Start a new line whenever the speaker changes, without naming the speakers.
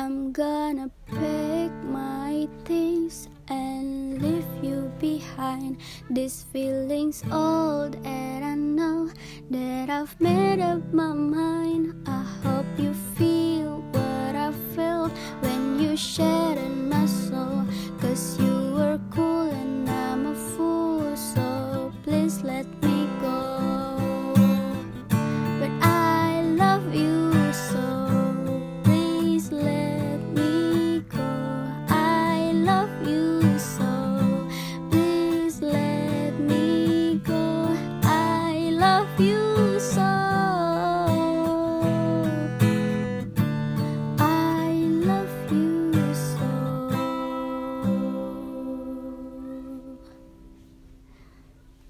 I'm gonna pack my things and leave you behind. These feeling's old, and I know that I've made up my